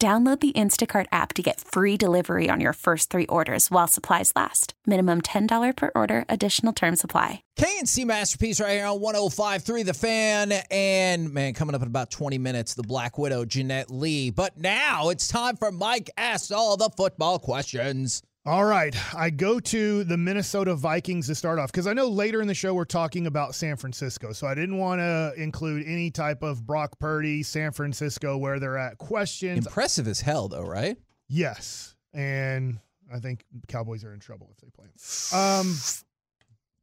Download the Instacart app to get free delivery on your first three orders while supplies last. Minimum $10 per order, additional term supply. KNC Masterpiece right here on 105.3 The Fan. And man, coming up in about 20 minutes, the Black Widow, Jeanette Lee. But now it's time for Mike Asks All the Football Questions. All right. I go to the Minnesota Vikings to start off because I know later in the show we're talking about San Francisco. So I didn't want to include any type of Brock Purdy, San Francisco, where they're at questions. Impressive as hell, though, right? Yes. And I think Cowboys are in trouble if they play them. Um,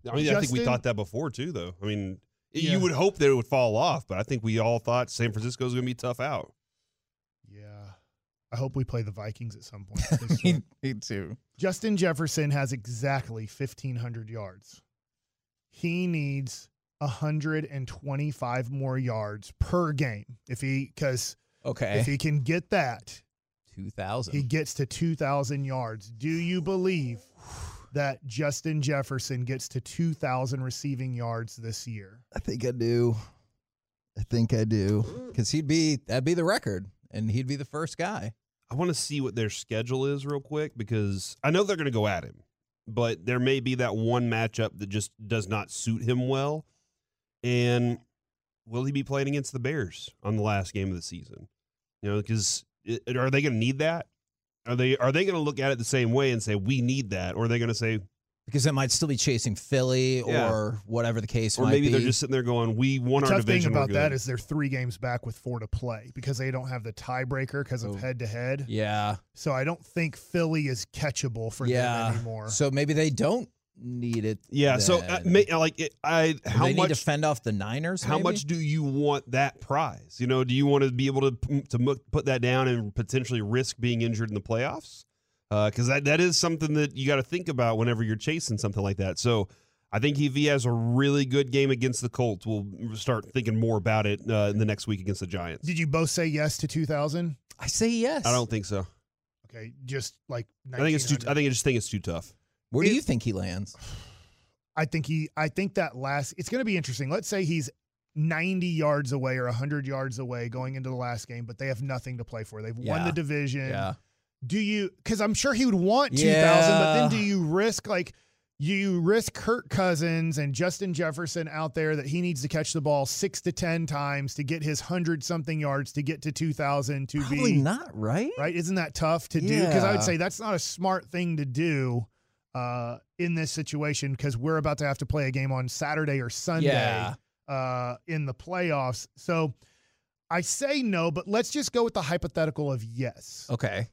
I mean, I think we thought that before too, though. I mean, Yeah. you would hope that it would fall off, but I think we all thought San Francisco Francisco's going to be tough out. Yeah. I hope we play the Vikings at some point. me, me too. Justin Jefferson has exactly 1,500 yards. He needs 125 more yards per game. If he, because Okay. if he can get that, 2,000. he gets to 2,000 yards. Do you believe that Justin Jefferson gets to 2,000 receiving yards this year? I think I do. I think I do. Because he'd be, that'd be the record, and he'd be the first guy. I want to see what their schedule is real quick because I know they're going to go at him, but there may be that one matchup that just does not suit him well. And will he be playing against the Bears on the last game of the season? You know, because are they going to need that? Are they are they going to look at it the same way and say we need that, or are they going to say, Because it might still be chasing Philly Yeah. or whatever the case or might maybe be. they're just sitting there going, we won The our tough thing division. we're about that is they're three games back with four to play because they don't have the tiebreaker because of head to head. yeah. So I don't think Philly is catchable for yeah. them anymore. So maybe they don't need it. yeah. So uh, may, like, it, I how they much need to fend off the Niners? How maybe? much do you want that prize? You know, do you want to be able to to put that down and potentially risk being injured in the playoffs? Because that that is something that you got to think about whenever you're chasing something like that. So. I think if he has a really good game against the Colts, we'll start thinking more about it uh, in the next week against the Giants. Did you both say yes to 2000? I say yes. I don't think so. Okay, just like I think it's too. I think I just think it's too tough. Where do It- you think he lands? I think he. I think that last. It's going to be interesting. Let's say he's 90 yards away or 100 yards away going into the last game, but they have nothing to play for. They've won the division. Yeah. Do you? Because I'm sure he would want 2000, but then do you risk like? You risk Kirk Cousins and Justin Jefferson out there that he needs to catch the ball six to ten times to get his hundred something yards to get to two thousand to Probably be not, right? right? Isn't that tough to do? Because I would say that's not a smart thing to do uh, in this situation because we're about to have to play a game on Saturday or Sunday Yeah. uh, in the playoffs. So I say no, but let's just go with the hypothetical of yes. Okay.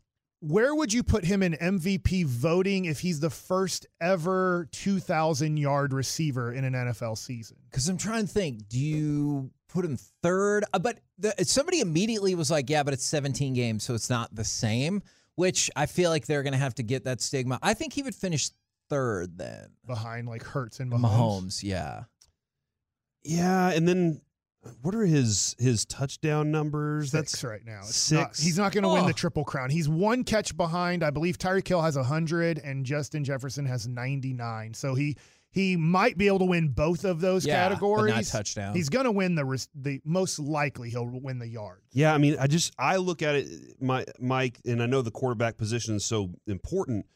Where would you put him in MVP voting if he's the first ever 2,000 yard receiver in an NFL season? Because I'm trying to think. Do you put him third? Uh, but the, somebody immediately was like, "Yeah, but it's 17 games, so it's not the same." Which I feel like they're going to have to get that stigma. I think he would finish third then. Behind like Hurts and Mahomes. Mahomes, yeah. Yeah, and then what are his his touchdown numbers? Six That's right now. It's six. Not, he's not going to win Oh. the triple crown. He's one catch behind. I believe Tyreek Hill has 100 and Justin Jefferson has 99. So he he might be able to win both of those Yeah, but categories. not touchdown. He's going to win the the most likely he'll win the yard. Yeah, I mean, I just I look at it, my Mike, and I know the quarterback position is so important,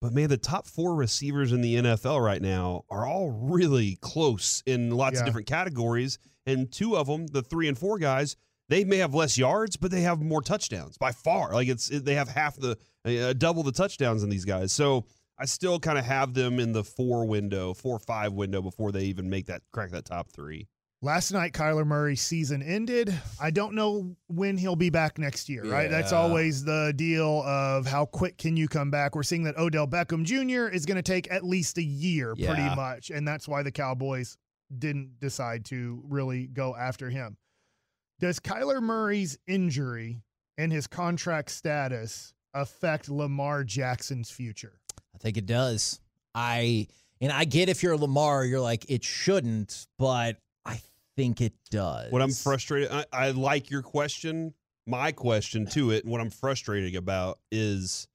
but man, the top four receivers in the NFL right now are all really close in lots Yeah. of different categories, and two of them, the three and four guys, they may have less yards, but they have more touchdowns by far. Like it's they have half the uh, double the touchdowns in these guys. So I still kind of have them in the four window, four five window before they even make that crack that top three. Last night, Kyler Murray's season ended. I don't know when he'll be back next year, right? That's always the deal of how quick can you come back. We're seeing that Odell Beckham Jr. is going to take at least a year, Yeah. pretty much. And that's why the Cowboys didn't decide to really go after him. Does Kyler Murray's injury and his contract status affect Lamar Jackson's future? I think it does. I and I get if you're Lamar, you're like it shouldn't, but I think it does. What I'm frustrated, I, I like your question. My question to it, and what I'm frustrated about is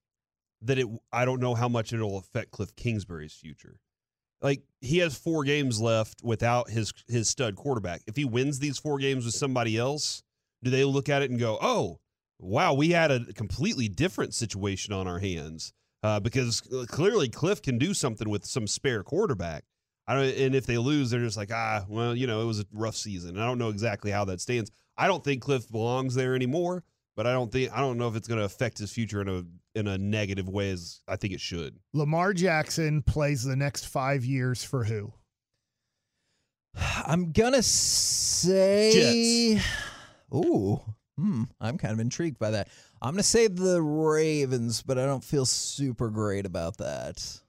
that it. I don't know how much it'll affect Cliff Kingsbury's future. Like he has four games left without his his stud quarterback. If he wins these four games with somebody else, do they look at it and go, "Oh, wow, we had a completely different situation on our hands"? Uh, because clearly Cliff can do something with some spare quarterback. I don't, and if they lose, they're just like, ah, well, you know, it was a rough season. And I don't know exactly how that stands. I don't think Cliff belongs there anymore, but I don't think I don't know if it's going to affect his future in a in a negative way as I think it should. Lamar Jackson plays the next five years for who? I'm gonna say Ooh. Hmm, I'm kind of intrigued by that. I'm gonna say the Ravens, but I don't feel super great about that.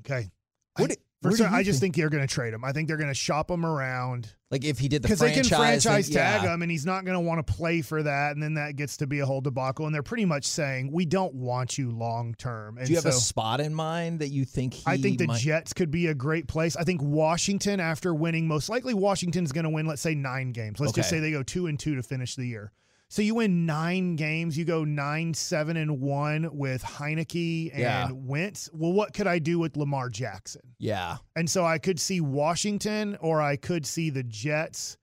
Okay. What I, do- for sure, you I just think? think they're going to trade him. I think they're going to shop him around Like if he did the because they franchise, can franchise then- tag yeah. him, and he's not going to want to play for that, and then that gets to be a whole debacle. And they're pretty much saying we don't want you long term. Do you have a spot in mind that you think he I think the might- Jets could be a great place. I think Washington, after winning, most likely Washington's going to win, let's say nine games. Let's just say they go two and two to finish the year. So you win nine games, you go nine, seven, and one with Heinicke and Yeah. Wentz. Well, what could I do with Lamar Jackson? Yeah. And so I could see Washington or I could see the Jets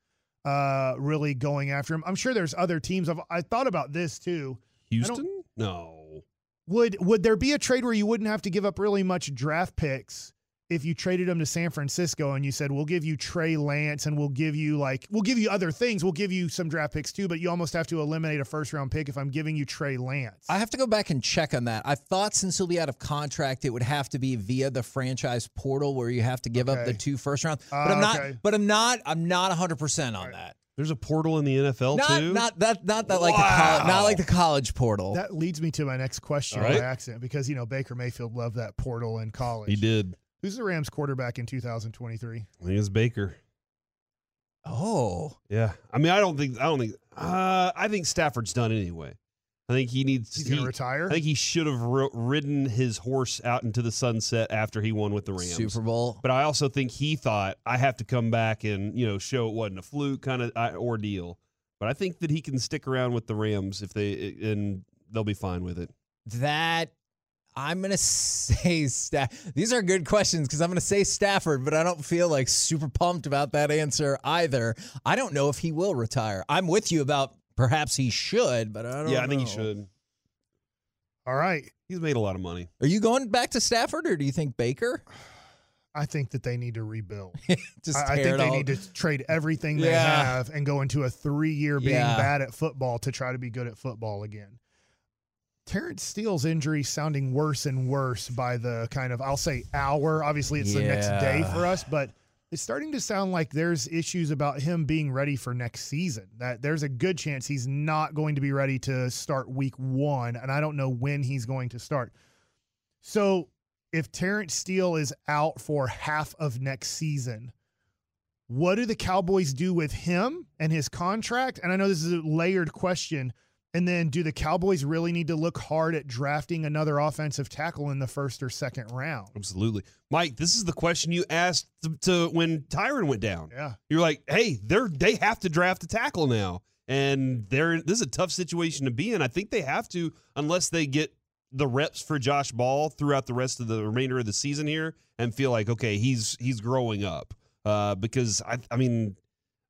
uh, really going after him. I'm sure there's other teams. I've, I thought about this too. Houston? No. Would would there be a trade where you wouldn't have to give up really much draft picks if you traded him to San Francisco and you said we'll give you Trey Lance and we'll give you like we'll give you other things. We'll give you some draft picks too, but you almost have to eliminate a first round pick if I'm giving you Trey Lance. I have to go back and check on that. I thought since he'll be out of contract, it would have to be via the franchise portal where you have to give up the two first rounds. But Ah, I'm not. okay. But I'm not. I'm not 100 percent on that. There's a portal in the NFL Not too. not that not that like the col- not like the college portal. that leads me to my next question All right. by accident because you know Baker Mayfield loved that portal in college. he did. Who's the Rams quarterback in 2023? I think it's Baker. oh, Yeah. I mean, I don't think. I don't think. Uh, I think Stafford's done anyway. I think he needs. He's he- to retire. I think he should have ri- ridden his horse out into the sunset after he won with the Rams. Super Bowl. But I also think he thought I have to come back and you know show it wasn't a fluke kind of uh, ordeal. But I think that he can stick around with the Rams if they and they'll be fine with it. That I'm gonna say Staff. These are good questions because I'm gonna say Stafford, but I don't feel like super pumped about that answer either. I don't know if he will retire. I'm with you about perhaps he should, but I don't. Know. Yeah, I think he should. All right. He's made a lot of money. Are you going back to Stafford, or do you think Baker? I think that they need to rebuild. Just I, I think they all- need to trade everything they Yeah. have and go into a three year being Yeah. bad at football to try to be good at football again. Terence Steele's injury sounding worse and worse by the kind of I'll say hour. Obviously, it's the next day for us, but it's starting to sound like there's issues about him being ready for next season. That there's a good chance he's not going to be ready to start week one, and I don't know when he's going to start. So if Terrence Steele is out for half of next season, what do the Cowboys do with him and his contract? And I know this is a layered question. And then do the Cowboys really need to look hard at drafting another offensive tackle in the first or second round? Absolutely, Mike. This is the question you asked to, to when Tyron went down. Yeah. You're like, hey, they're they have to draft a tackle now, and they're this is a tough situation to be in. I think they have to unless they get the reps for Josh Ball throughout the rest of the remainder of the season here and feel like okay, he's he's growing up. Uh, because I I mean.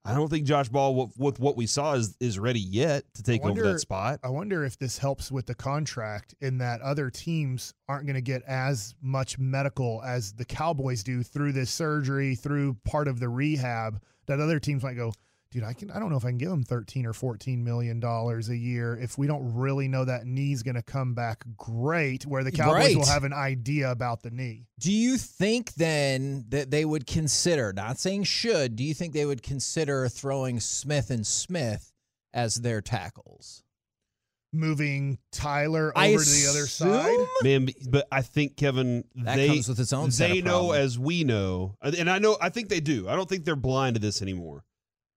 I don't think Josh Ball, with, with what we saw, is is ready yet to take over that spot. I wonder if this helps with the contract in that other teams aren't going to get as much medical as the Cowboys do through this surgery, through part of the rehab. That other teams might go, dude, I can I don't know if I can give him 13 or 14 million dollars a year if we don't really know that knee's going to come back great where the Cowboys will have an idea about the knee. Do you think then that they would consider, not saying should, do you think they would consider throwing Smith and Smith as their tackles? Moving Tyler over I to the other side. assume- Man, but I think Kevin That they comes with its own set they of know problems. as we know, and I know I think they do. I don't think they're blind to this anymore.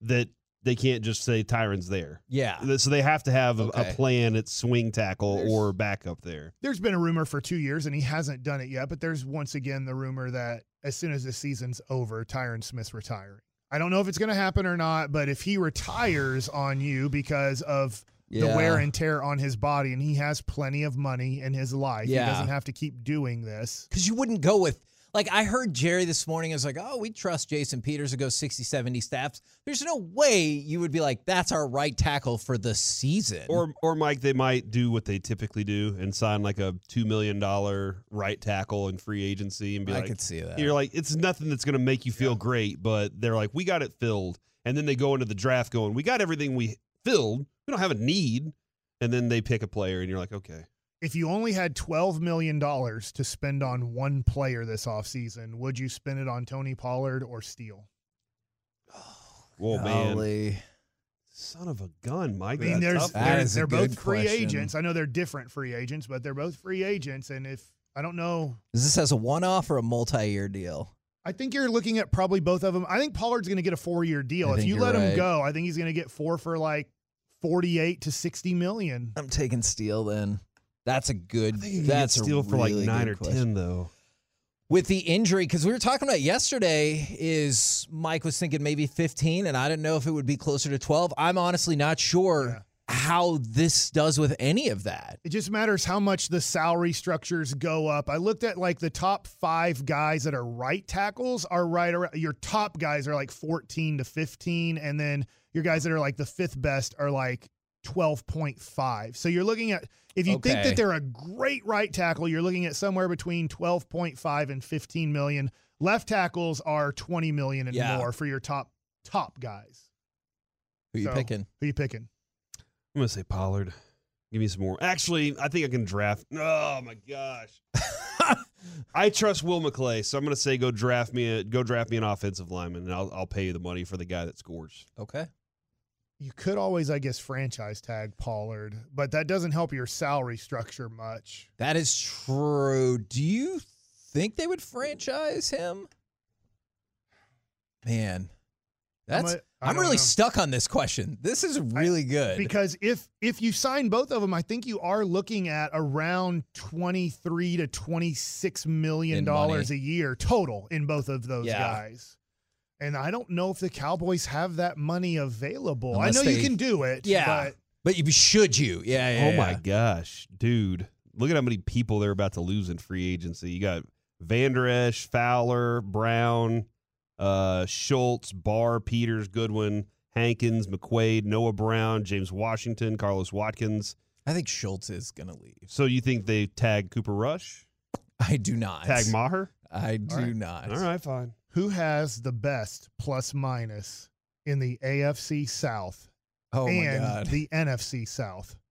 That they can't just say Tyron's there. Yeah. So they have to have a, Okay. a plan at swing tackle There's- or backup there. There's been a rumor for two years, and he hasn't done it yet. But there's once again the rumor that as soon as the season's over, Tyron Smith's retiring. I don't know if it's going to happen or not, but if he retires on you because of the wear and tear on his body, and he has plenty of money in his life, Yeah. he doesn't have to keep doing this. Because you wouldn't go with, like, I heard Jerry this morning is like, oh, we trust Jason Peters to go 60, 70 snaps. There's no way you would be like, that's our right tackle for the season. Or or Mike, they might do what they typically do and sign like a two million dollar right tackle in free agency and be I like, could see that. you're like, it's nothing that's going to make you feel great, but they're like, we got it filled, and then they go into the draft going, we got everything we filled, we don't have a need, and then they pick a player, and you're like, okay, If you only had $12 million to spend on one player this offseason, would you spend it on Tony Pollard or Steele? Oh, well, man, Golly. son of a gun, Mike. I mean, there's. That they're, is they're both good free question. agents. I know they're different free agents, but they're both free agents. And if I don't know, Is this as a one off or a multi year deal? I think you're looking at probably both of them. I think Pollard's going to get a four year deal. I If you you're let him go, I think he's going to get four for like 48 to 60 million. I'm taking Steele then. That's a good. I think you that's a Steele for like nine or question. ten, though. with the injury because we were talking about yesterday is mike was thinking maybe 15 and i didn't know if it would be closer to 12 i'm honestly not sure how this does with any of that It just matters how much the salary structures go up. I looked at like the top five guys that are right tackles are right around your top guys are like 14 to 15. And then your guys that are like the fifth best are like 12.5. So you're looking at, if you think that they're a great right tackle, you're looking at somewhere between 12.5 and 15 million. Left tackles are 20 million and Yeah. more for your top, top guys. who you So, picking Who you picking? I'm gonna say Pollard. Give me some more. Actually, I think I can draft. Oh my gosh. I trust Will McClay, so I'm gonna say go draft me a go draft me an offensive lineman, and I'll I'll pay you the money for the guy that scores. okay You could always, I guess, franchise tag Pollard, but that doesn't help your salary structure much. that is true do you think they would franchise him man that's I'm a- I i'm really know. stuck on this question this is really good Because if if you sign both of them, I think you are looking at around twenty three to twenty six million dollars a year total in both of those Yeah. guys. And I don't know if the Cowboys have that money available. Unless I know you can do it. yeah but but you should you yeah, yeah oh my gosh, dude! Look at how many people they're about to lose in free agency. You got Vander Esch, Fowler, Brown, uh, Schultz, Barr, Peters, Goodwin, Hankins, McQuaide, Noah Brown, James Washington, Carlos Watkins. i think schultz is gonna leave So you think they tag Cooper Rush, i do not tag Maher? I do right. not. All right, fine. Who has the best plus minus in the AFC South Oh and my god. the NFC South?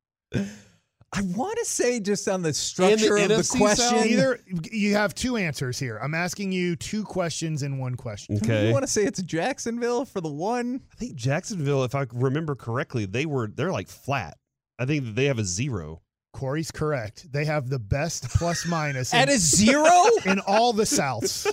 I want to say just on the structure of the question. South? Either you have two answers here. I'm asking you two questions in one question. Okay. You want to say it's Jacksonville for the one? I think Jacksonville, if I remember correctly, they were they're like flat. I think they have a zero. Corey's correct. They have the best plus minus At in, a zero? in all the Souths.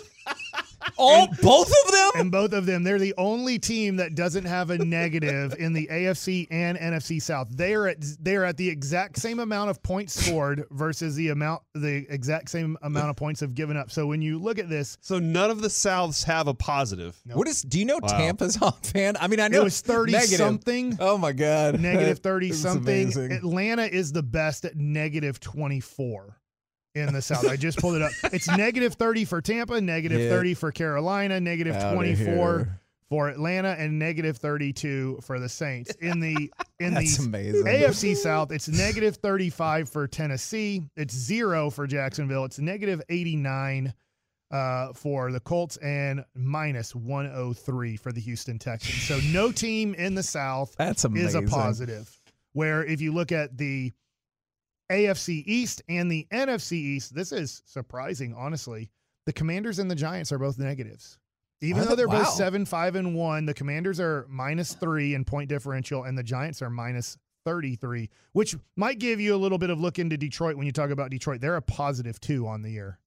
All both of them? And both of them, they're the only team that doesn't have a negative in the AFC and NFC South. They are at they are at the exact same amount of points scored versus the amount the exact same amount of points have given up. So when you look at this, So none of the Souths have a positive. What is do you know Wow. Tampa's fan? I mean I know it was 30 negative. something. Oh my god. negative 30 something. amazing. Atlanta is the best at negative 24 in the South. I just pulled it up. It's negative 30 for Tampa, negative Yeah. 30 for Carolina, negative Outta 24 for Atlanta, and negative 32 for the Saints. In the in That's the amazing. AFC South, it's negative 35 for Tennessee. It's zero for Jacksonville. It's negative 89 uh, for the Colts and minus 103 for the Houston Texans. So no team in the South That's is a positive. Where if you look at the AFC East and the NFC East, this is surprising, honestly. The Commanders and the Giants are both negatives. Even though they? they're both seven, five, and one, the Commanders are minus three in point differential, and the Giants are minus 33, which might give you a little bit of look into Detroit when you talk about Detroit. They're a positive two on the year,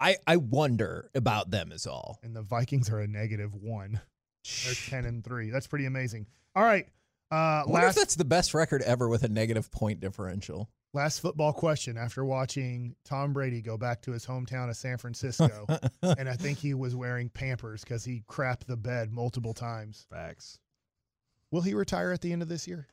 I, I wonder about them is all. and the Vikings are a negative one. They're 10 and three. That's pretty amazing. All right. Uh, I wonder if that's the best record ever with a negative point differential. Last football question after watching Tom Brady go back to his hometown of San Francisco, and I think he was wearing Pampers because he crapped the bed multiple times. Facts. Will he retire at the end of this year?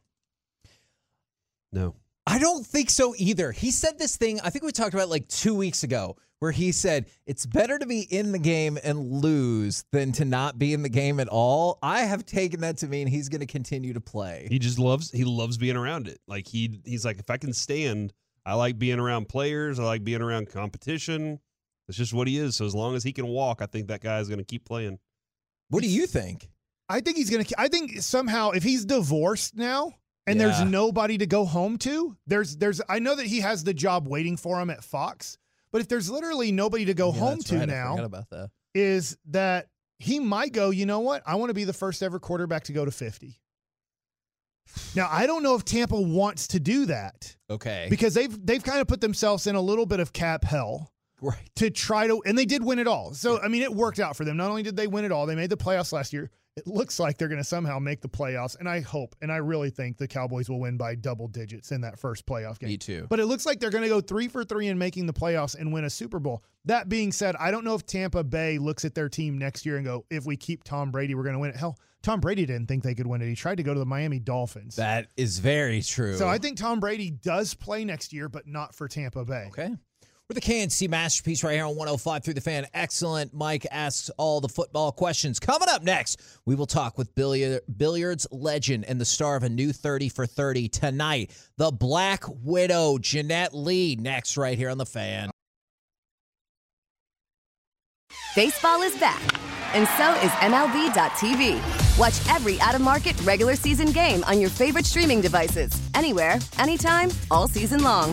No. I don't think so either. He said this thing, I think we talked about like two weeks ago, where he said it's better to be in the game and lose than to not be in the game at all. I have taken that to mean he's going to continue to play. He just loves he loves being around it. Like he he's like if I can stand, I like being around players, I like being around competition. It's just what he is. So as long as he can walk, I think that guy is going to keep playing. What do you think? I think he's gonna. I think somehow if he's divorced now and Yeah. there's nobody to go home to, there's there's. I know that he has the job waiting for him at Fox, but if there's literally nobody to go Yeah, home to right. Now, that. is that he might go. You know what? I want to be the first ever quarterback to go to fifty. Now I don't know if Tampa wants to do that Okay. because they've they've kind of put themselves in a little bit of cap hell. right. to try to and they did win it all. So I mean it worked out for them. Not only did they win it all, they made the playoffs last year. It looks like they're going to somehow make the playoffs and I hope and I really think the Cowboys will win by double digits in that first playoff game. Me too. But it looks like they're going to go 3 for 3 in making the playoffs and win a Super Bowl. That being said, I don't know if Tampa Bay looks at their team next year and go, if we keep Tom Brady, we're going to win it. Hell, Tom Brady didn't think they could win it. He tried to go to the Miami Dolphins. That is very true. so I think Tom Brady does play next year, but not for Tampa Bay. Okay. We're the KNC Masterpiece right here on 105 through the fan. Excellent. Mike asks all the football questions. Coming up next, we will talk with billiard, billiards legend and the star of a new 30 for 30 tonight, the Black Widow, Jeanette Lee. Next, right here on the fan. Baseball is back, and so is MLB.tv. Watch every out of market regular season game on your favorite streaming devices, anywhere, anytime, all season long.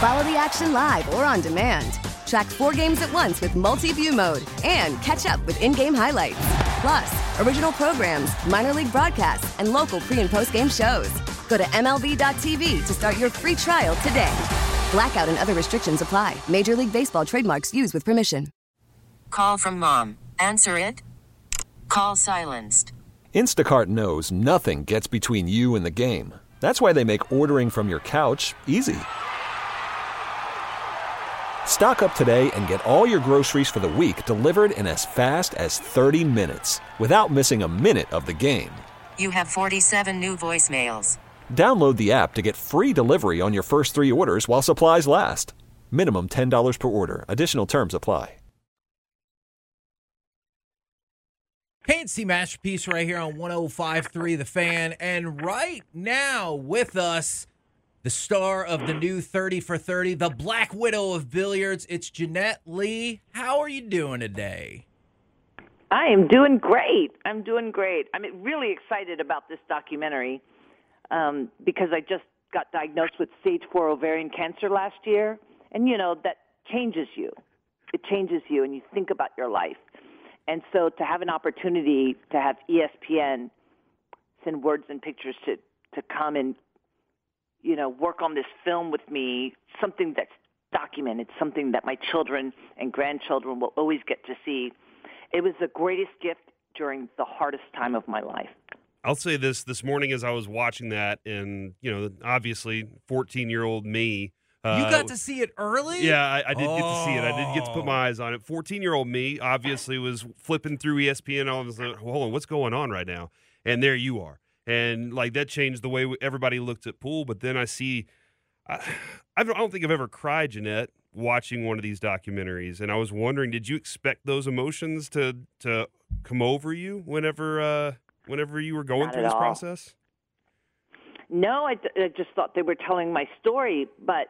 Follow the action live or on demand. Track four games at once with multi view mode and catch up with in game highlights. Plus, original programs, minor league broadcasts, and local pre and post game shows. Go to MLB.tv to start your free trial today. Blackout and other restrictions apply. Major League Baseball trademarks used with permission. Call from mom. Answer it. Call silenced. Instacart knows nothing gets between you and the game. That's why they make ordering from your couch easy. Stock up today and get all your groceries for the week delivered in as fast as 30 minutes without missing a minute of the game. You have 47 new voicemails. Download the app to get free delivery on your first three orders while supplies last. Minimum $10 per order. Additional terms apply. KNC Masterpiece right here on 105.3 The Fan. And right now with us, the star of the new 30 for 30, the Black Widow of Billiards. It's Jeanette Lee. How are you doing today? I am doing great. I'm doing great. I'm really excited about this documentary um, because I just got diagnosed with stage four ovarian cancer last year, and you know that changes you. It changes you, and you think about your life. And so, to have an opportunity to have ESPN send words and pictures to to come and you know work on this film with me, something that's documented, something that my children and grandchildren will always get to see. It was the greatest gift during the hardest time of my life. I'll say this this morning as I was watching that, and you know, obviously, fourteen year old me. Uh, you got to see it early? Yeah, I, I did get to see it. I did get to put Oh. my eyes on it. 14 year old me obviously was flipping through ESPN. All of a sudden, hold on, what's going on right now? And there you are. And like that changed the way everybody looked at pool. But then I see, I, I don't think I've ever cried, Jeanette, watching one of these documentaries. And I was wondering, did you expect those emotions to to come over you whenever uh, whenever you were going Not through this all. process? No, I, I just thought they were telling my story, but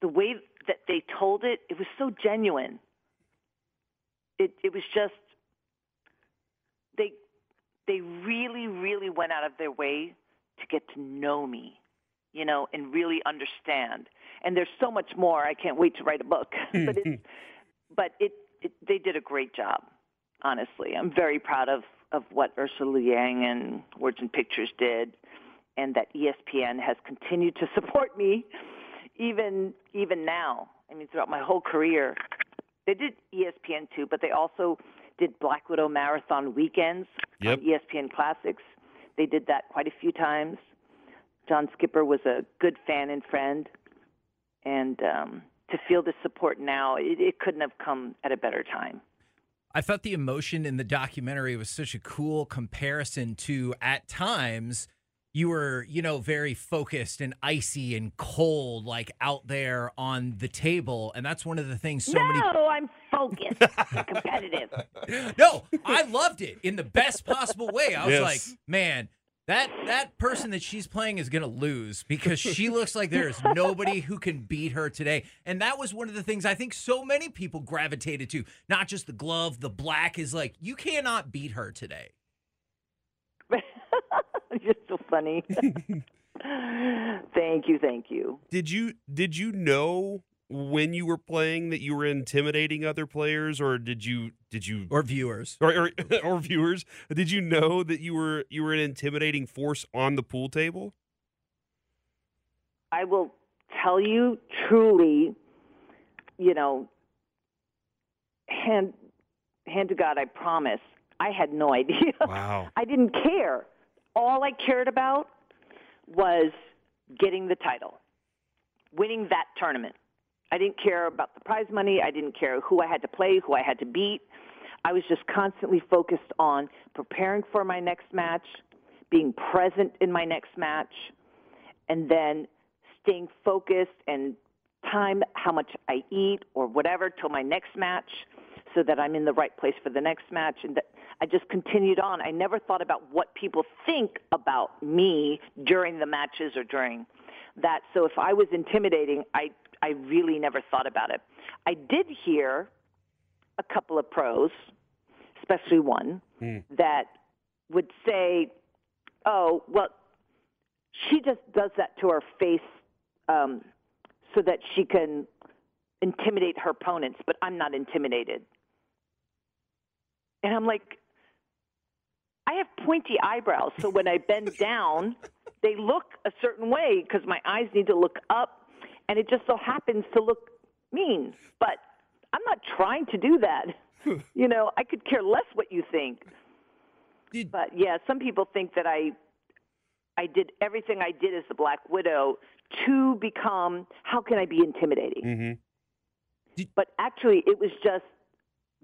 the way that they told it, it was so genuine. it it was just they really really went out of their way to get to know me, you know, and really understand. And there's so much more. I can't wait to write a book, but it's but it, it they did a great job. Honestly, I'm very proud of of what Ursula Liang and Words and Pictures did, and that ESPN has continued to support me, even even now. I mean, throughout my whole career, they did ESPN too, but they also did Black Widow Marathon weekends Yep. on E ESPN Classics. They did that quite a few times. John Skipper was a good fan and friend, and um, to feel the support now, it, it couldn't have come at a better time. I thought the emotion in the documentary was such a cool comparison to at times you were, you know, very focused and icy and cold, like out there on the table. And that's one of the things so many no, I'm focused, and competitive. No, I loved it in the best possible way. I was Yes. like, man, that that person that she's playing is going to lose because she looks like there is nobody who can beat her today. And that was one of the things I think so many people gravitated to. Not just the glove, the black is like, you cannot beat her today. You're so funny. thank you, thank you. Did you did you know when you were playing that you were intimidating other players, or did you did you Or viewers. or, or, or viewers? Did you know that you were you were an intimidating force on the pool table? I will tell you truly, you know, hand hand to God, I promise. I had no idea. Wow. I didn't care. All I cared about was getting the title, winning that tournament. I didn't care about the prize money. I didn't care who I had to play, who I had to beat. I was just constantly focused on preparing for my next match, being present in my next match, and then staying focused and time how much I eat or whatever till my next match so that I'm in the right place for the next match and that I just continued on. I never thought about what people think about me during the matches or during that. So if I was intimidating, I I really never thought about it. I did hear a couple of pros, especially one that would say, "Oh, well, she just does that to her face um, so that she can intimidate her opponents, but I'm not intimidated. And I'm like, I have pointy eyebrows, so when I bend down, they look a certain way because my eyes need to look up, and it just so happens to look mean. But I'm not trying to do that. you know, I could care less what you think. Did- But yeah, some people think that I I did everything I did as the Black Widow to become how can I be intimidating? Mm-hmm. But actually, it was just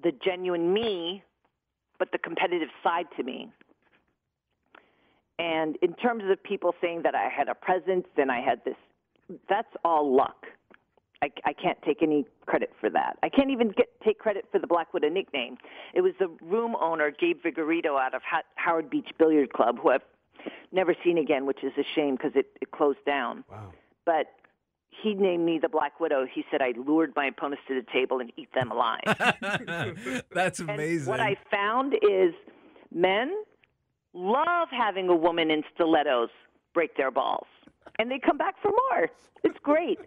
the genuine me, but the competitive side to me. And in terms of people saying that I had a presence and I had this, that's all luck. I, I can't take any credit for that. I can't even get take credit for the Black Widow nickname. It was the room owner, Gabe Vigorito, out of Ho- Howard Beach Billiard Club, who I've never seen again, which is a shame because it, it closed down. Wow. But he named me the Black Widow. He said I lured my opponents to the table and eat them alive. That's And amazing. what I found is men love having a woman in stilettos break their balls, and they come back for more. It's great.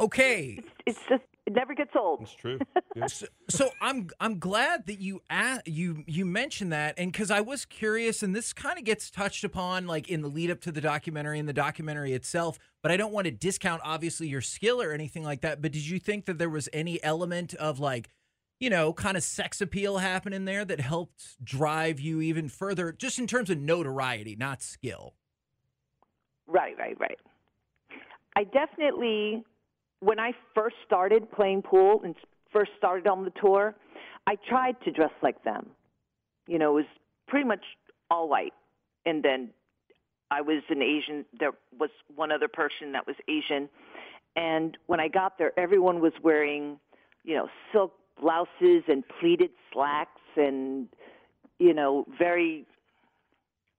okay. It's just it never gets old. It's true. Yeah. So, so I'm I'm glad that you a you you mentioned that, and because I was curious, and this kind of gets touched upon like in the lead up to the documentary and the documentary itself. But I don't want to discount obviously your skill or anything like that. But did you think that there was any element of like, you know, kind of sex appeal happening there that helped drive you even further, just in terms of notoriety, not skill? Right, right, right. I definitely, when I first started playing pool and first started on the tour, I tried to dress like them. You know, it was pretty much all white. And then I was an Asian. There was one other person that was Asian. And when I got there, everyone was wearing, you know, silk blouses and pleated slacks and, you know, very,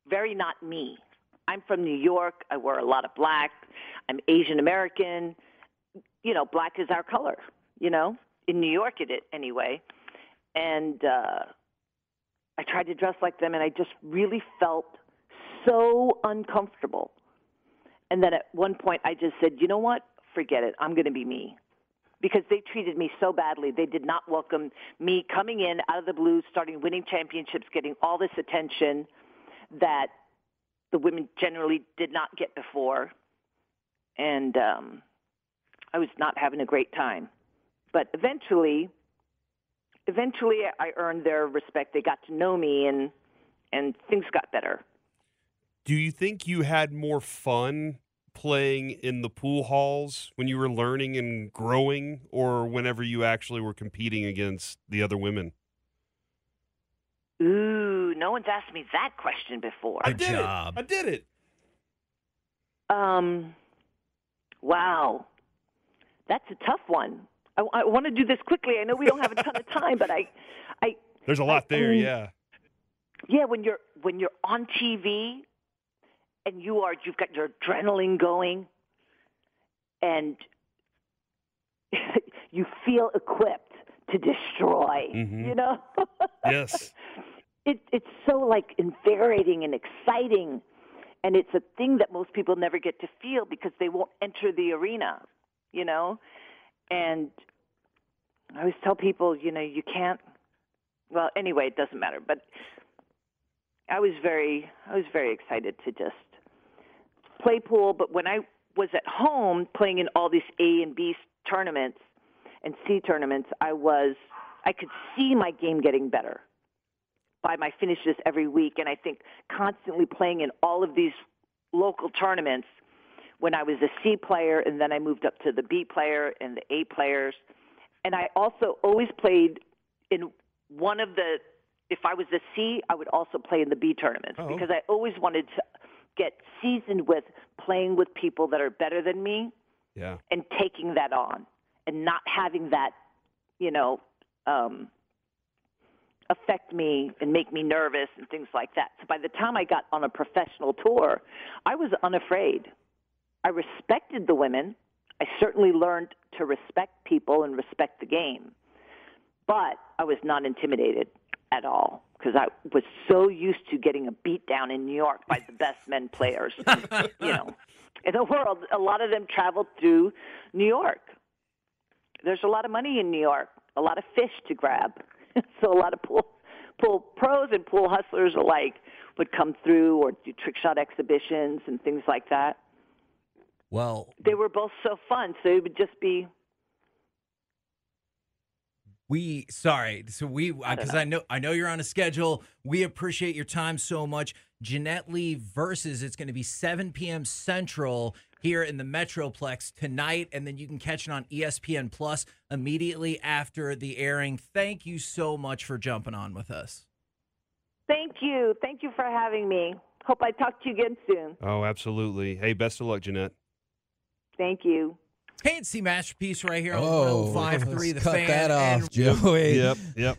very not me. I'm from New York. I wear a lot of black. I'm Asian American. You know, black is our color, you know, in New York it is anyway. and uh, I tried to dress like them, and I just really felt so uncomfortable. And then at one point, I just said, you know what? Forget it. I'm going to be me. Because they treated me so badly. They did not welcome me coming in out of the blue, starting winning championships, getting all this attention that the women generally did not get before. And um, I was not having a great time. But eventually, eventually I earned their respect. They got to know me and and things got better. Do you think you had more fun playing in the pool halls when you were learning and growing or whenever you actually were competing against the other women? Ooh, no one's asked me that question before. I Good did job. I did it. Um, wow, that's a tough one. I, I want to do this quickly. I know we don't have a ton of time, but I, I, There's a lot I- I there, mean, yeah. yeah. When you're when you're on TV, and you are you've got your adrenaline going, and you feel equipped to destroy. Mhm. You know. Yes. It, it's so like invigorating and exciting and it's a thing that most people never get to feel because they won't enter the arena you know? And i always tell people you know you can't well anyway it doesn't matter but i was very i was very excited to just play pool but when i was at home playing in all these a and b tournaments and c tournaments i was i could see my game getting better by my finishes every week. And I think constantly playing in all of these local tournaments when I was a C player and then I moved up to the B player and the A players. And I also always played in one of the, if I was a C, I would also play in the B tournaments Oh. because I always wanted to get seasoned with playing with people that are better than me Yeah. and taking that on and not having that, you know, um, affect me and make me nervous and things like that. So by the time I got on a professional tour, I was unafraid. I respected the women. I certainly learned to respect people and respect the game. But I was not intimidated at all because I was so used to getting a beat down in New York by the best men players, you know, in the world. A lot of them traveled through New York. There's a lot of money in New York, a lot of fish to grab. so a lot of pool pool pros and pool hustlers alike would come through or do trick shot exhibitions and things like that. Well, They were both so fun, so it would just be we sorry. So we because uh, I know I know you're on a schedule. We appreciate your time so much. Jeanette Lee versus it's going to be 7 p.m. Central here in the Metroplex tonight, and then you can catch it on ESPN Plus immediately after the airing. Thank you so much for jumping on with us. Thank you. Thank you for having me. Hope I talk to you again soon. Oh, absolutely. Hey, best of luck, Jeanette. Thank you. Fancy masterpiece right here on Oh, 105.3 The cut Fan. that off, and Joey. Yep, yep.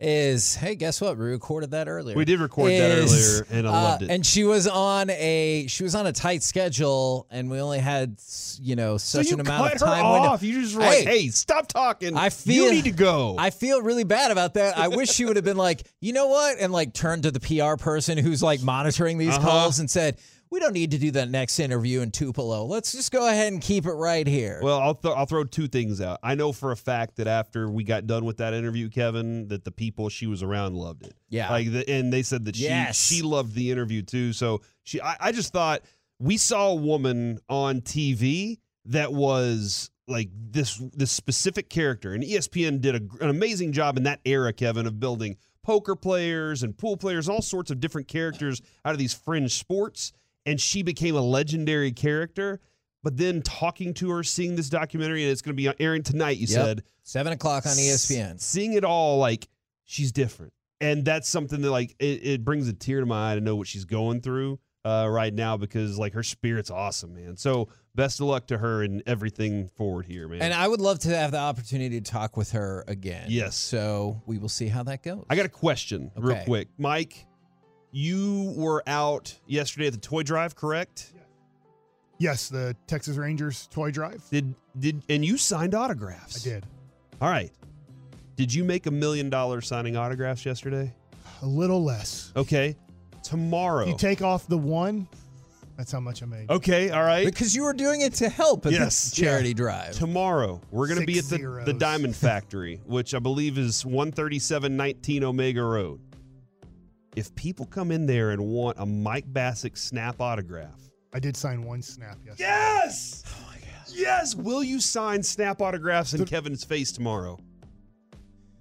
Is hey, guess what? We recorded that earlier. We did record that earlier, and I uh, loved it. And she was on a she was on a tight schedule, and we only had you know so such you an amount of time window. off. You just were like, Hey, "Hey, stop talking. I feel you need to go." I feel really bad about that. I wish she would have been like, you know what, and like turned to the PR person who's like monitoring these Uh-huh. calls and said, we don't need to do that next interview in Tupelo. Let's just go ahead and keep it right here. Well, I'll th- I'll throw two things out. I know for a fact that after we got done with that interview, Kevin, that the people she was around loved it. Yeah. like the, and they said that she Yes. she loved the interview too. So she, I, I just thought we saw a woman on TV that was like this this specific character, and ESPN did a, an amazing job in that era, Kevin, of building poker players and pool players, all sorts of different characters out of these fringe sports. And she became a legendary character. But then talking to her, seeing this documentary, and it's going to be airing tonight. You Yep. said Seven o'clock on E S- ESPN. Seeing it all, like she's different, and that's something that like it, it brings a tear to my eye to know what she's going through uh, right now because like her spirit's awesome, man. So best of luck to her and everything forward here, man. And I would love to have the opportunity to talk with her again. Yes. So we will see how that goes. I got a question real quick, Mike. You were out yesterday at the toy drive, correct? Yes, the Texas Rangers toy drive. Did did and you signed autographs? I did. All right. Did you make a million dollars signing autographs yesterday? A little less. Okay. Tomorrow. You take off the one, that's how much I made. okay, all right. Because you were doing it to help at Yes. the charity drive. Tomorrow, we're going to be at the, zeros. the Diamond Factory, which I believe is 13719 Omega Road. If people come in there and want a Mike Bacsik snap autograph, I did sign one snap yesterday. yes! Oh my God. Yes! Will you sign snap autographs in Kevin's face tomorrow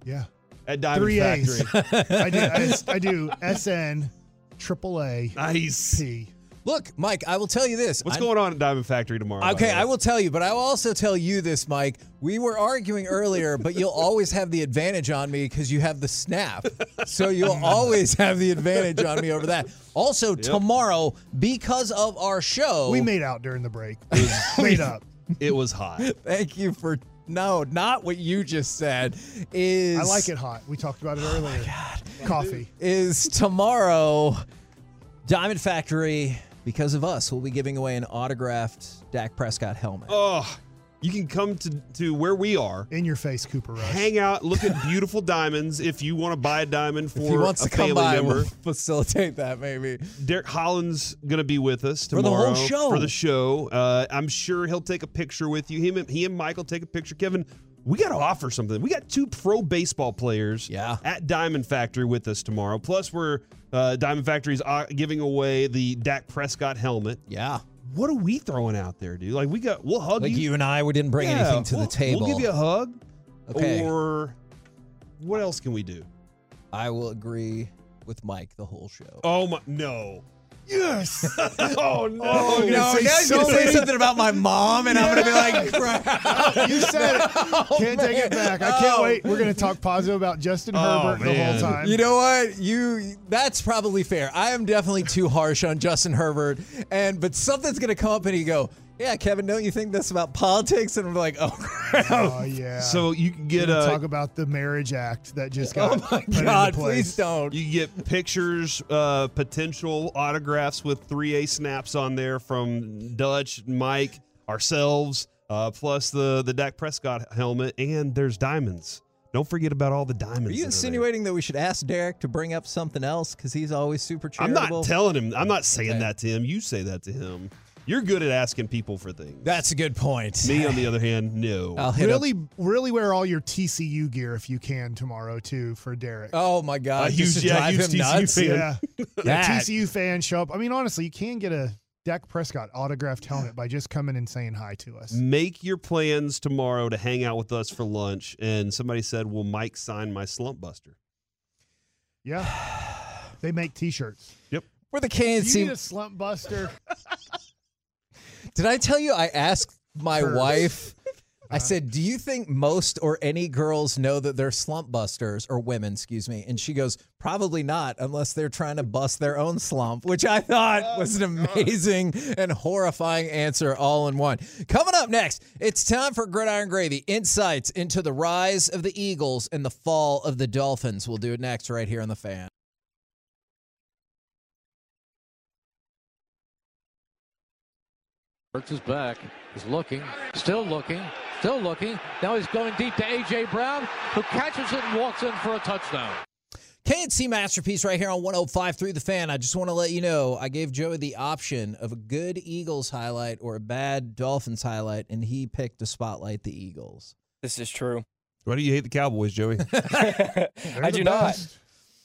Yeah. at Diamond Three A's. Factory? I do, I, I do SN, triple A, nice. P. Look, Mike, I will tell you this. What's I'm- going on at Diamond Factory tomorrow? Okay. I will tell you, but I will also tell you this, Mike. We were arguing earlier, but you'll always have the advantage on me because you have the snap. So you'll always have the advantage on me over that. Also, tomorrow, because of our show, We made out during the break. made up. It was hot. thank you for no, not what you just said. Is I like it hot. We talked about it oh earlier. Coffee. is tomorrow Diamond Factory because of us we'll be giving away an autographed Dak Prescott helmet. Oh, you can come to, to where we are. In your face, Cooper Rush. Hang out, look at beautiful diamonds. If you want to buy a diamond for if he wants a to come family by, member, we'll facilitate that maybe. Derek Holland's going to be with us tomorrow For the tomorrow whole show. For the show, uh, I'm sure he'll take a picture with you. Him, and- he and Michael take a picture. Kevin, we got to offer something. We got two pro baseball players Yeah. at Diamond Factory with us tomorrow. Plus, we're uh, Diamond Factory's uh, giving away the Dak Prescott helmet. Yeah. What are we throwing out there, dude? Like we got, we'll hug Like you. you and I, we didn't bring Yeah, anything to we'll- the table. We'll give you a hug. Okay. Or what else can we do? I will agree with Mike the whole show. Oh my, no. Yes. Oh no. Oh, no, say now he's so gonna say something about my mom, and I'm gonna be like, crap. you said it. Oh, can't take it back. I can't Oh. wait. We're going to talk positive about Justin Oh, Herbert the whole time. You know what? You that's probably fair. I am definitely too harsh on Justin Herbert, and but something's gonna come up, and you go, "Yeah, Kevin, don't you think this about politics?" And I'm like, "Oh crap." Oh, yeah. So you can get gonna a talk about the marriage act that just got Oh my put into God! place. Please don't. You get pictures, uh, potential autographs with 3A snaps on there from Dutch, Mike, ourselves, uh, plus the the Dak Prescott helmet, and there's diamonds. Don't forget about all the diamonds. Are you that there. insinuating that we should ask Derek to bring up something else because he's always super I'm not telling him. I'm not saying Okay. that to him. You say that to him. You're good at asking people for things. That's a good point. Me, on the other hand, no. I'll hit up- Really, really wear all your TCU gear if you can tomorrow too for Derek. Oh my God! A just huge- to yeah, drive huge him TCU nuts. fan. yeah, yeah That- TCU fans show up. I mean, honestly, you can get a Dak Prescott autographed helmet by just coming and saying hi to us. Make your plans tomorrow to hang out with us for lunch. And somebody said, "Will Mike sign my slump buster?" Yeah, they make T-shirts. Yep. We're the Do you KNC. need a slump buster? Did I tell you I asked my wife? Uh-huh. I said, "Do you think most or any girls know that they're slump busters or women, excuse me?" And she goes, "Probably not unless they're trying to bust their own slump," which I thought was an amazing and horrifying answer all in one. Coming up next, it's time for Gridiron Gravy. Insights into the rise of the Eagles and the fall of the Dolphins. We'll do it next right here on the fan. Hurts is back. He's looking, still looking, still looking. Now he's going deep to A.J. Brown, who catches it and walks in for a touchdown. KNC Masterpiece right here on 105 through the fan. I just want to let you know I gave Joey the option of a good Eagles highlight or a bad Dolphins highlight, and he picked to spotlight the Eagles. This is true. Why do you hate the Cowboys, Joey? I the do not.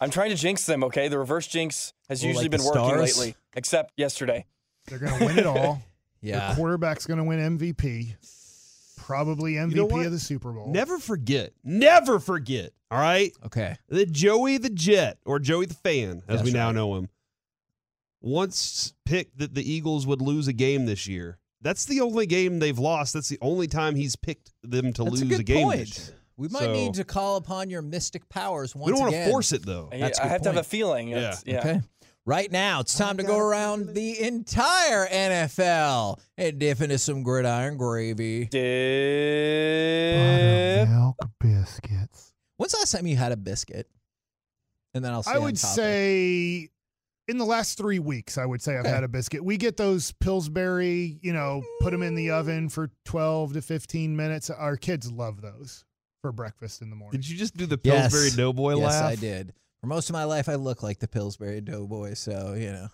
I'm trying to jinx them, okay? The reverse jinx has Oh, usually like been working lately, except yesterday. They're going to win it all. Yeah. The quarterback's going to win MVP. Probably MVP know of the Super Bowl. never forget. Never forget. All right. Okay. That Joey the Jet or Joey the Fan, as That's we now right. know him, once picked that the Eagles would lose a game this year. That's the only game they've lost. That's the only time he's picked them to That's a lose good game point. We might So- need to call upon your mystic powers once We don't want to force it though. I- That's a I good have to have a feeling. Yeah. Yeah. Okay. Right now, it's time to go around the entire NFL and dip into some gridiron gravy. Dip. Buttermilk biscuits. When's the last time you had a biscuit? And then I'll. Stay I on would topic. say in the last three weeks, I would say I've Okay. had a biscuit. We get those Pillsbury, you know, put them in the mm. oven for 12 to 15 minutes. Our kids love those. for breakfast in the morning. Did you just do the Yes. Pillsbury Doughboy yes, laugh? I did. For most of my life, I look like the Pillsbury Doughboy, so you know.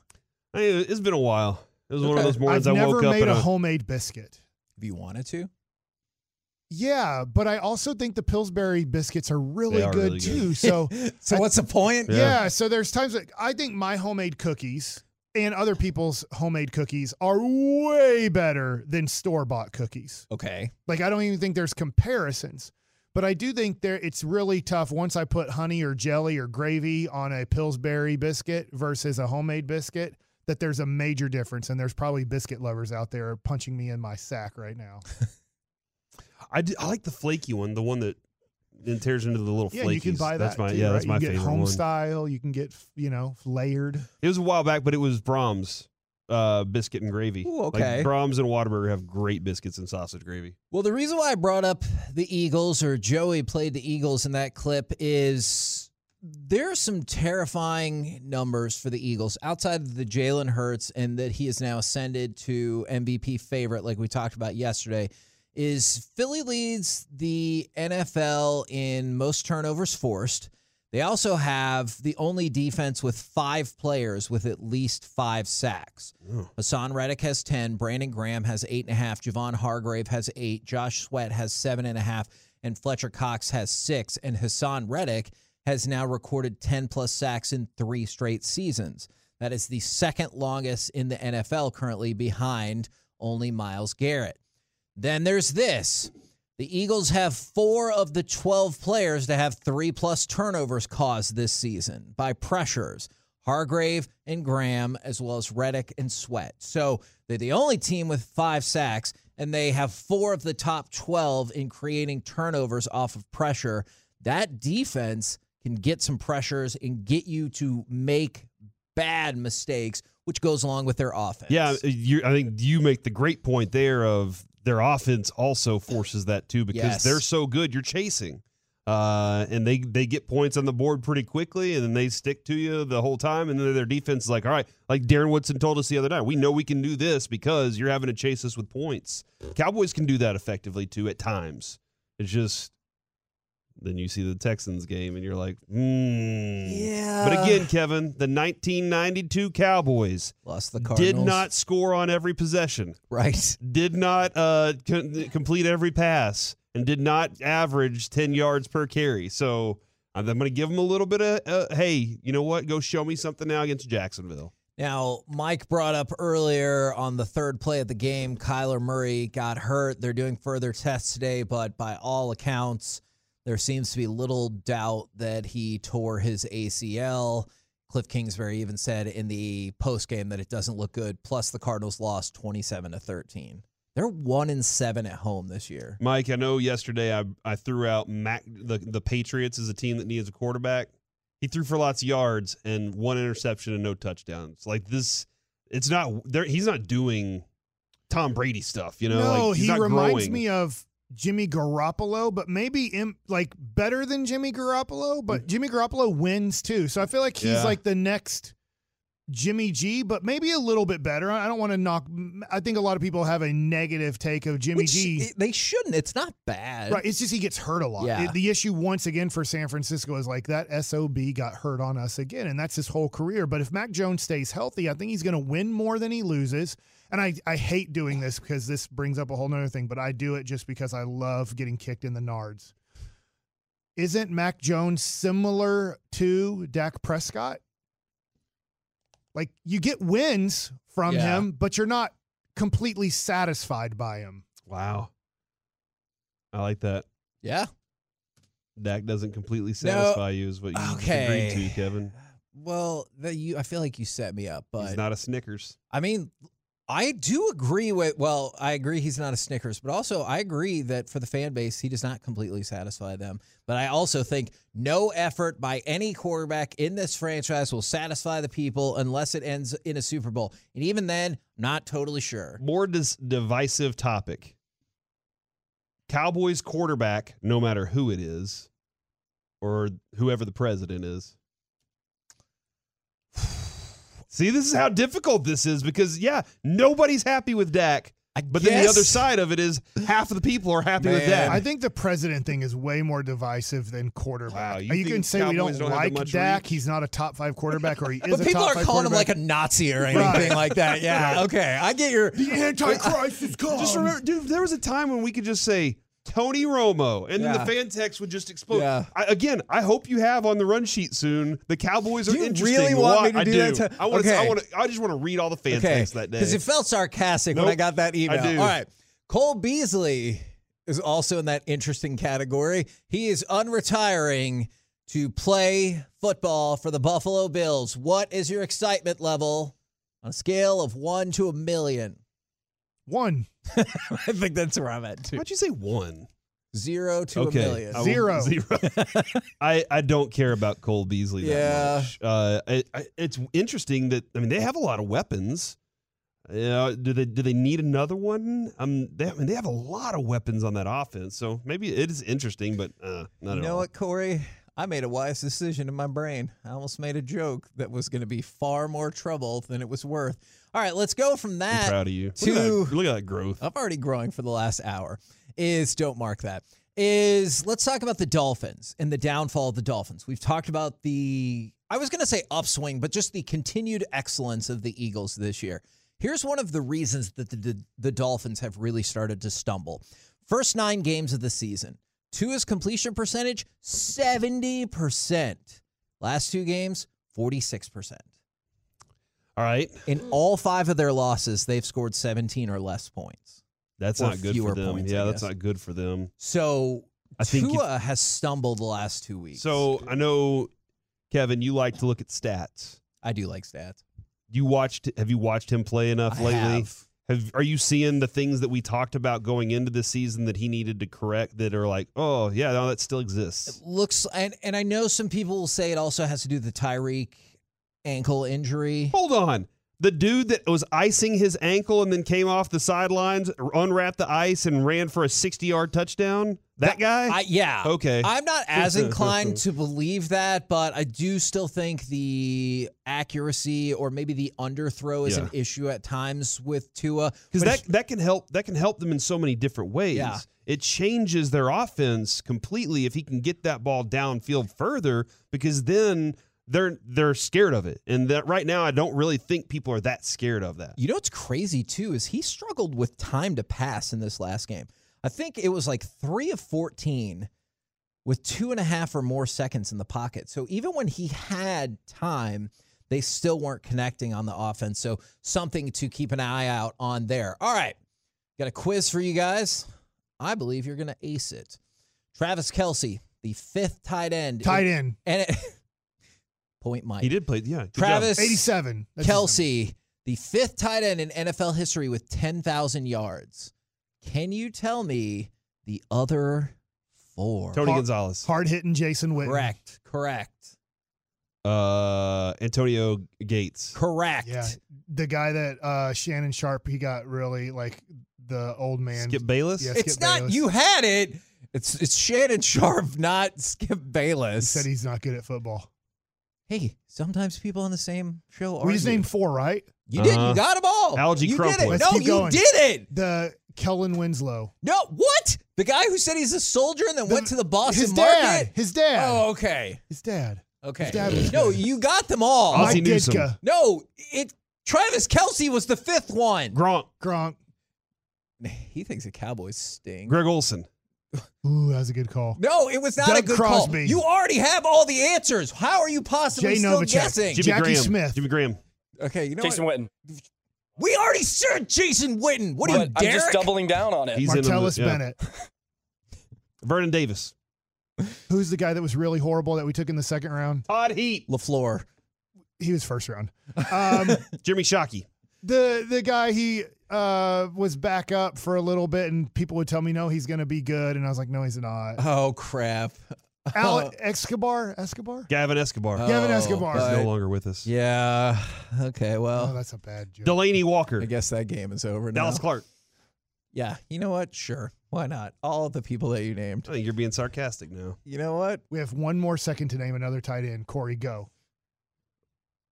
I mean, it's been a while. It was one of Okay. those mornings I've I never woke up made a homemade biscuit. If you wanted to, Yeah, but I also think the Pillsbury biscuits are really are good really good. too. So so I- what's the point? yeah. so there's times that I think my homemade cookies and other people's homemade cookies are way better than store bought cookies. Okay. Like I don't even think there's comparisons. But I do think there it's really tough once I put honey or jelly or gravy on a Pillsbury biscuit versus a homemade biscuit that there's a major difference and there's probably biscuit lovers out there punching me in my sack right now. I like the flaky one, the one that then tears into the little Yeah, flakies. you can buy that's that. my too, yeah, right? that's my you can get favorite home one. style. You can get you know layered. It was a while back, but it was Braum's uh, biscuit and gravy. Ooh, okay. Like Braum's and Whataburger have great biscuits and sausage gravy. Well, the reason why I brought up the Eagles or Joey played the Eagles in that clip is there are some terrifying numbers for the Eagles outside of the Jalen Hurts and that he has now ascended to MVP favorite, like we talked about yesterday. Is Philly leads the NFL in most turnovers forced. They also have the only defense with five players with at least five sacks. Haason Reddick has 10. Brandon Graham has 8.5. Javon Hargrave has 8. Josh Sweat has 7.5. And Fletcher Cox has 6. And Haason Reddick has now recorded 10 plus sacks in three straight seasons. That is the second longest in the NFL currently behind only Myles Garrett. Then there's this. The Eagles have four of the 12 players to have three plus turnovers caused this season by pressures Hargrave and Graham, as well as Reddick and Sweat. So they're the only team with five sacks, and they have four of the top 12 in creating turnovers off of pressure. That defense can get some pressures and get you to make bad mistakes, which goes along with their offense. Yeah, you, I think you make the great point there of their offense also forces that too because Yes. they're so good. You're chasing, uh, and they they get points on the board pretty quickly, and then they stick to you the whole time. And then their defense is like, all right, like Darren Woodson told us the other night, we know we can do this because you're having to chase us with points. Cowboys can do that effectively too at times. It's just. Then you see the Texans game and you're like, hmm. Yeah. But again, Kevin, the 1992 Cowboys Lost the did not score on every possession, Right. did not uh, complete every pass, and did not average 10 yards per carry. So I'm going to give them a little bit of, uh, hey, you know what? Go show me something now against Jacksonville. Now, Mike brought up earlier on the third play of the game, Kyler Murray got hurt. They're doing further tests today, but by all accounts, there seems to be little doubt that he tore his ACL. Cliff Kingsbury even said in the post game that it doesn't look good. Plus, the Cardinals lost 27 to 13. They're one in seven at home this year. Mike, I know yesterday I, I threw out Mac, the, the Patriots as a team that needs a quarterback. He threw for lots of yards and one interception and no touchdowns. Like this, it's not, there. he's not doing Tom Brady stuff, you know? no, like, he's he not reminds growing. me of Jimmy Garoppolo, but maybe im- like better than Jimmy Garoppolo. But Jimmy Garoppolo wins too, so I feel like he's Mm. Yeah. like the next Jimmy G, but maybe a little bit better. I don't want to knock. I think a lot of people have a negative take of Jimmy Which, G. they shouldn't. It's not bad. Right, it's just he gets hurt a lot. Yeah. The issue once again for San Francisco is like that SOB got hurt on us again, and that's his whole career. But if Mac Jones stays healthy, I think he's going to win more than he loses. And I, I hate doing this because this brings up a whole nother thing, but I do it just because I love getting kicked in the nards. Isn't Mac Jones similar to Dak Prescott? Like you get wins from Yeah. him, but you're not completely satisfied by him. Wow. I like that. Yeah. Dak doesn't completely satisfy you, is what you Okay. agreed to, Kevin. Well, the, you, I feel like you set me up, but He's not a Snickers. I mean, I do agree with. Well, I agree he's not a Snickers, but also I agree that for the fan base, he does not completely satisfy them. But I also think no effort by any quarterback in this franchise will satisfy the people unless it ends in a Super Bowl, and even then, not totally sure. More dis- divisive topic. Cowboys quarterback, no matter who it is, or whoever the president is. See, this is how difficult this is because, yeah, nobody's happy with Dak. But then the other side of it is half of the people are happy with Man. that. I think the president thing is way more divisive than quarterback. Wow, you you, can think say we don't, don't have like much Dak. reach? He's not a top five quarterback, or he is But a people top are five calling him like a Nazi or anything like that. Yeah. Okay. I get your. the Antichrist is coming. just remember, dude, there was a time when we could just say Tony Romo, and then the fan text would just explode. Yeah. I, again, I hope you have on the run sheet soon. The Cowboys are Do you interesting. really want me to I do that do. to- I want to. I Okay. want. I just want to read all the fan Okay. texts that day. Because it felt sarcastic when I got that email. do. All right. Cole Beasley is also in that interesting category. He is unretiring to play football for the Buffalo Bills. What is your excitement level on a scale of one to a million? One. I think that's where I'm at too. Why'd you say one? Zero to okay. a million. I will- Zero. Zero. I, I don't care about Cole Beasley that Yeah. much. Uh, I, I, it's interesting that I mean they have a lot of weapons. You know, do they do they need another one? Um, they I mean they have a lot of weapons on that offense, so maybe it is interesting, but uh, not You at know all. what, Corey? I made a wise decision in my brain. I almost made a joke that was going to be far more trouble than it was worth. All right, let's go from that. I'm proud of you. to look, at that, look at that growth. I'm already growing for the last hour. Is don't mark that. Is let's talk about the Dolphins and the downfall of the Dolphins. We've talked about the I was going to say upswing, but just the continued excellence of the Eagles this year. Here's one of the reasons that the, the, the Dolphins have really started to stumble. First nine games of the season, Tua's completion percentage 70%. Last two games, 46%. All right, In all five of their losses, they've scored 17 or less points. that's not good for them. points, yeah, that's not good for them. So I think Tua has stumbled the last two weeks. So I know, Kevin, you like to look at stats. I do like stats. You watched? Have you watched him play enough I lately? have. Have, are you seeing the things that we talked about going into the season that he needed to correct that are like, oh yeah, no, that still exists. It Looks and and I know some people will say it also has to do with the Tyreek ankle injury. Hold on. The dude that was icing his ankle and then came off the sidelines, unwrapped the ice, and ran for a 60 yard touchdown? That guy? I, yeah. Okay. I'm not as inclined to believe that, but I do still think the accuracy or maybe the underthrow is an issue at times with Tua. because that, that can help that can help them in so many different ways. Yeah. It changes their offense completely if he can get that ball downfield further because then they're they're scared of it. And that right now I don't really think people are that scared of that. You know what's crazy too is he struggled with time to pass in this last game. I think it was like three of 14 with two and a half or more seconds in the pocket. So even when he had time, they still weren't connecting on the offense. So something to keep an eye out on there. All right. Got a quiz for you guys. I believe you're going to ace it. Travis Kelce, the fifth tight end. Tight end. And it, point Mike. He did play, yeah. Travis 87. That's Kelce, the fifth tight end in NFL history with 10,000 yards. Can you tell me the other four? Tony Har- Gonzalez. Hard hitting Jason Witten. Correct. Correct. Uh Antonio Gates. Correct. Yeah. The guy that uh, Shannon Sharpe, he got really like the old man. Skip Bayless? Yeah, It's Skip not Bayless. you had it. It's it's Shannon Sharpe, not Skip He Bayless. said he's not good at football. Hey, sometimes people on the same show are. We just named four, right? You did. Uh-huh. You got them all. Alge you Crumpler. did it. Let's no, keep you going. did it. The Kellen Winslow. No, what? The guy who said he's a soldier and then The- went to the Boston his market. dad. His dad. Oh, okay. His dad. Okay. His dad was no, good. you got them all. Ozzie Mike Newsome. Ditka. No, it. Travis Kelce was the fifth one. Gronk. Gronk. He thinks the Cowboys stink. Greg Olsen. Ooh, that was a good call. No, it was not a good Crosby. call. You already have all the answers. How are you possibly Jay still Novacek. guessing? Jimmy Jackie Graham. Smith. Jimmy Graham. Okay, you know Jason what? Witten. We already said Jason Witten. What are you, But I'm Derek? just doubling down on it. He's in on the- Martellus yeah. Bennett. Vernon Davis. Who's the guy that was really horrible that we took in the second round? Todd Heap. Lafleur. He was first round. Um, Jimmy Shockey. the the guy he uh, was back up for a little bit, and people would tell me no, he's going to be good, and I was like, no, he's not. Oh crap. Al Escobar, Escobar, Gavin Escobar. Gavin Oh, Escobar. He's but- no longer with us. Yeah. Okay. Oh, Well, that's a bad joke. Delanie Walker. I guess that game is over now. Dallas Clark. Yeah. You know what? Sure. Why not? All of the people that you named. I think you're being sarcastic now. You know what? We have one more second to name another tight end. Corey, go.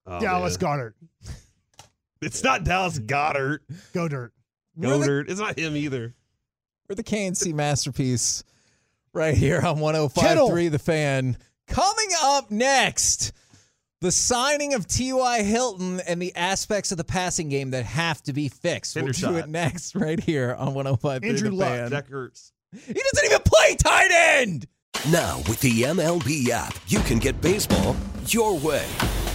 Oh, Dallas man. Goedert. It's not Dallas Goedert. Go dirt. We're the- Goedert. It's not him either. We're the KNC masterpiece right here on 105.3 The Fan. Coming up next, the signing of T.Y. Hilton and the aspects of the passing game that have to be fixed. We'll Hendershot. do it next right here on 105.3 Andrew The Luck. Fan. Jack Hurts. He doesn't even play tight end. Now, with the MLB app, you can get baseball your way.